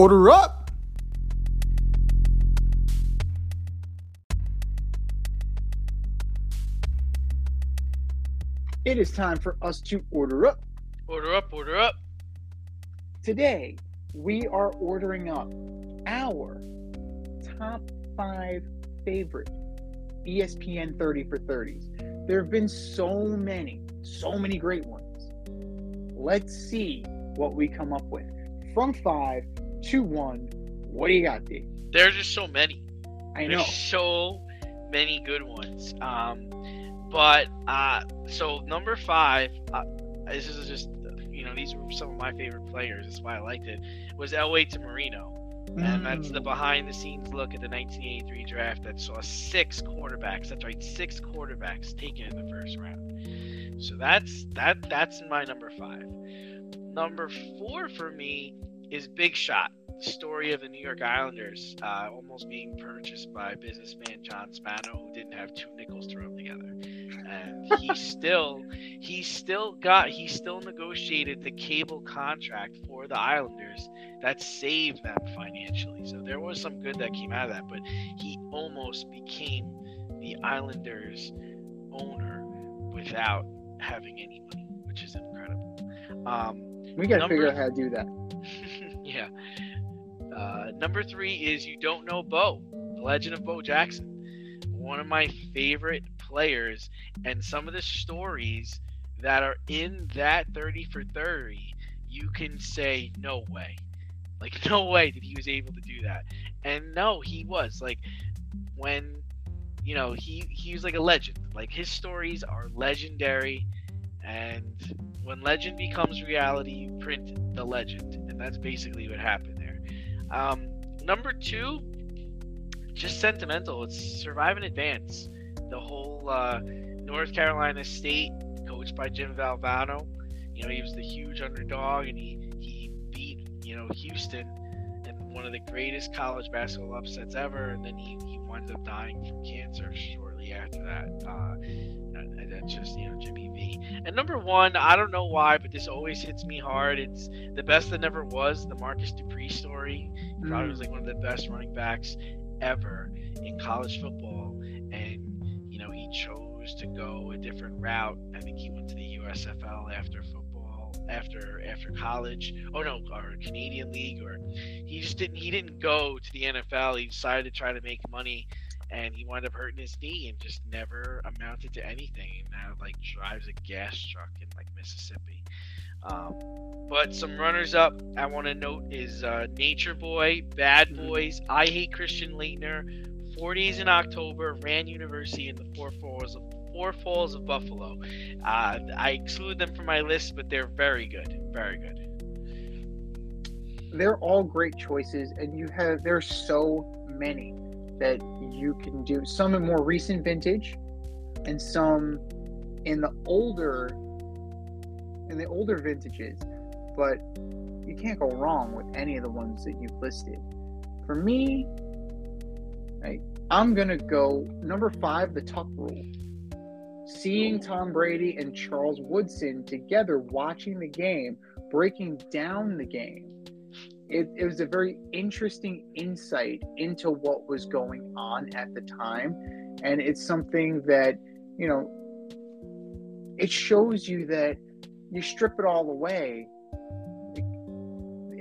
Order up! It is time for us to order up. Order up, order up. Today, we are ordering up our top five favorite ESPN 30 for 30s. There have been so many, so many great ones. Let's see what we come up with. From five to one, what do you got, D? There's just so many. I There's know. so many good ones. Um, but uh, so number five, uh, this is just you know these were some of my favorite players. That's why I liked it. Was Elway to Marino, and that's the Mm. behind-the-scenes look at the 1983 draft that saw six quarterbacks. That's right, six quarterbacks taken in the first round. So that's that. That's my number five. Number four for me is Big Shot, the story of the New York Islanders uh, almost being purchased by businessman John Spano, who didn't have two nickels thrown together, and he still, he still got, he still negotiated the cable contract for the Islanders that saved them financially. So there was some good that came out of that, but he almost became the Islanders owner without having any money, which is incredible. Um, we got to number- figure out how to do that. yeah. Uh, number three is You Don't Know Bo, The Legend of Bo Jackson. One of my favorite players, and some of the stories that are in that 30 for 30, you can say, no way. Like, no way that he was able to do that. And no, he was. Like, when, you know, he, he was like a legend. Like, his stories are legendary. And when legend becomes reality, you print the legend, that's basically what happened there. Um, number two, just sentimental. It's survive and advance. The whole uh, North Carolina State, coached by Jim Valvano. You know, he was the huge underdog, and he he beat you know Houston in one of the greatest college basketball upsets ever. And then he, he wound up dying from cancer shortly after that. Uh, that's just you know Jimmy V. And number one, I don't know why, but this always hits me hard. It's the best that never was, the Marcus Dupree story. Mm. was like one of the best running backs ever in college football, and you know he chose to go a different route. I think he went to the USFL after football, after after college. Oh no, or Canadian League, or he just didn't. He didn't go to the NFL. He decided to try to make money and he wound up hurting his knee and just never amounted to anything. And now like drives a gas truck in like Mississippi. Um, but some runners up I want to note is uh, Nature Boy, Bad Boys, I Hate Christian Laettner, 40s in October, Rand University, and the Four Falls of Four Falls of Buffalo. Uh, I exclude them from my list, but they're very good, very good. they're all great choices and you have there's so many that you can do some in more recent vintage and some in the older in the older vintages but you can't go wrong with any of the ones that you've listed. For me right i'm gonna go number five the tuck rule. Seeing tom brady and charles woodson together watching the game breaking down the game it, it was a very interesting insight into what was going on at the time. And it's something that you know it shows you that you strip it all away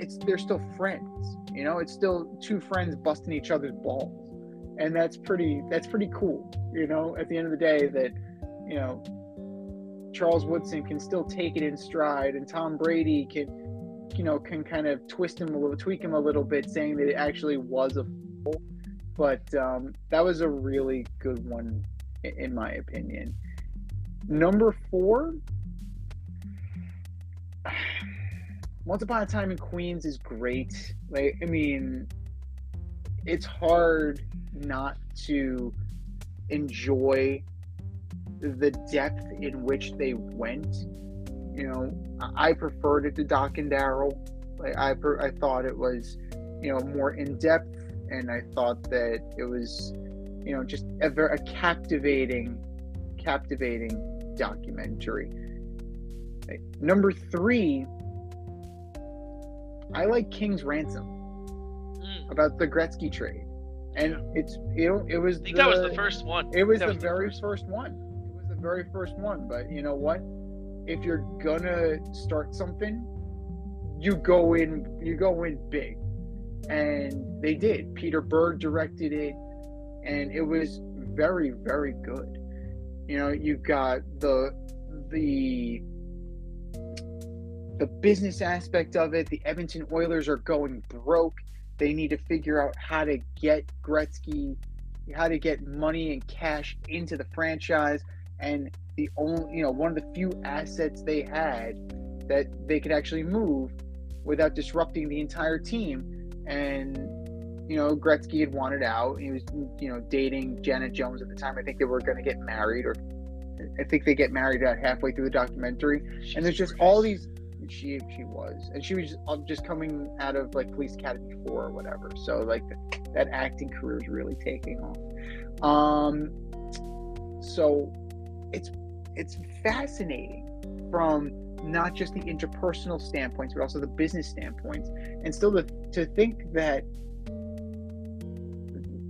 it's they're still friends you know? It's still two friends busting each other's balls. And that's pretty that's pretty cool you know at the end of the day that you know charles woodson can still take it in stride and tom brady can you know, can kind of twist him a little, tweak him a little bit, saying that it actually was a foul. But um, that was a really good one, in my opinion. Number four, Once Upon a Time in Queens is great. Like, I mean, it's hard not to enjoy the depth in which they went. You know, I preferred it to Doc and Darryl. Like I, I thought it was, you know, more in depth, and I thought that it was, you know, just a very a captivating, captivating documentary. Number three, I like King's Ransom Mm. about the Gretzky trade, and it's you know it was I think that was the first one. it was the was the very first first one. It was the very first one. But you know what? If you're gonna start something, you go in. You go in big, and they did. Peter Berg directed it, and it was very, very good. You know, you've got the the the business aspect of it. The Edmonton Oilers are going broke. They need to figure out how to get Gretzky how to get money and cash into the franchise and the only you know one of the few assets they had that they could actually move without disrupting the entire team. And you know Gretzky had wanted out. He was you know dating Janet Jones at the time. I think they were going to get married or I think they get married about halfway through the documentary. And there's just all these she she was and she was just, just coming out of like police academy 4 or whatever. So like that acting career is really taking off. Um so it's it's fascinating from not just the interpersonal standpoints but also the business standpoints and still to, to think that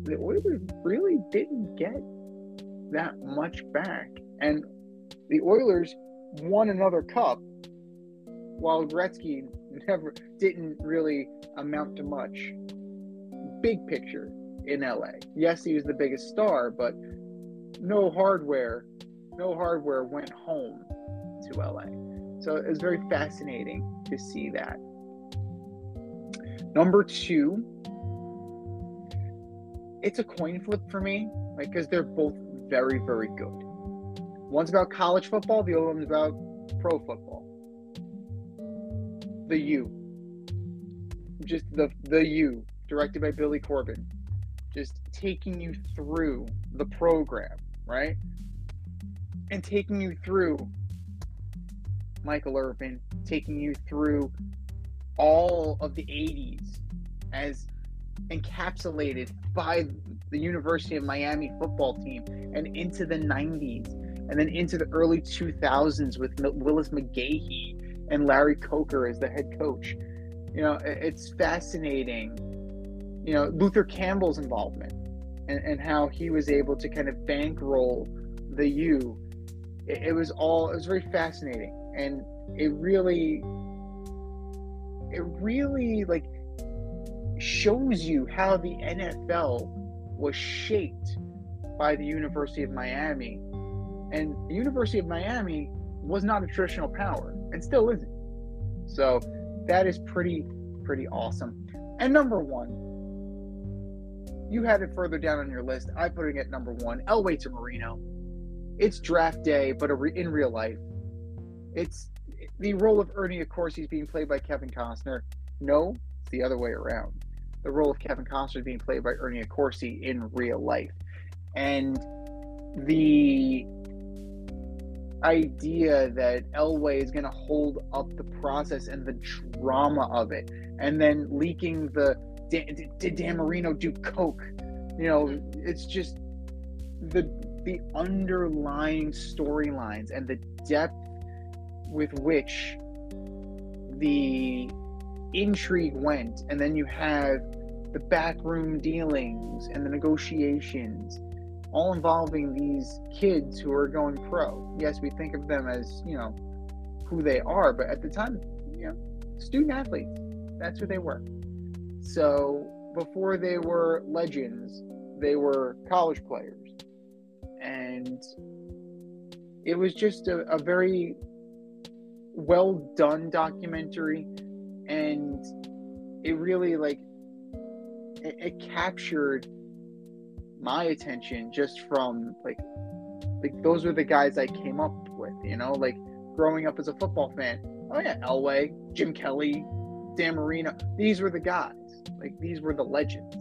the oilers really didn't get that much back and the oilers won another cup while Gretzky never didn't really amount to much. Big picture in LA. Yes, he was the biggest star, but no hardware, no hardware went home to LA. So it was very fascinating to see that. Number two, it's a coin flip for me, like because they're both very, very good. One's about college football, the other one's about pro football the U. Just the the U, directed by Billy Corben. Just taking you through the program, right? And taking you through Michael Irvin, taking you through all of the 80s as encapsulated by the University of Miami football team and into the 90s and then into the early 2000s with Willis McGahee and Larry Coker as the head coach. You know, it's fascinating. You know, Luther Campbell's involvement and, and how he was able to kind of bankroll the U. It, it was all, it was very fascinating. And it really, it really like shows you how the NFL was shaped by the University of Miami. And the University of Miami was not a traditional power and still isn't. So that is pretty, pretty awesome. And number one, you had it further down on your list. I put it at number one. Elway to Marino. It's draft day, but in real life, it's the role of Ernie. Of course, he's being played by Kevin Costner. No, it's the other way around. The role of Kevin Costner is being played by Ernie Accorsi in real life, and the idea that Elway is going to hold up the process and the drama of it, and then leaking the did Dan Marino do coke? You know, it's just the the underlying storylines and the depth with which the intrigue went, and then you have the backroom dealings and the negotiations all involving these kids who are going pro. Yes, we think of them as, you know, who they are, but at the time, you know, student athletes. That's who they were. So before they were legends, they were college players. And it was just a, a very well done documentary. And it really, like, it, it captured my attention just from like like those were the guys I came up with, you know, like growing up as a football fan. Oh yeah, Elway, Jim Kelly, Dan Marino. These were the guys. Like these were the legends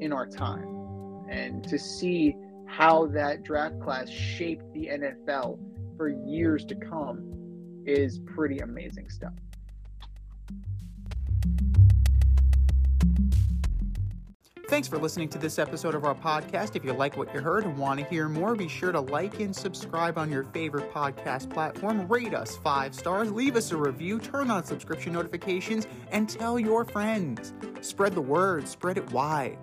in our time. And to see how that draft class shaped the NFL for years to come is pretty amazing stuff. Thanks for listening to this episode of our podcast. If you like what you heard and want to hear more, be sure to like and subscribe on your favorite podcast platform. Rate us five stars, leave us a review, turn on subscription notifications, and tell your friends. Spread the word, spread it wide.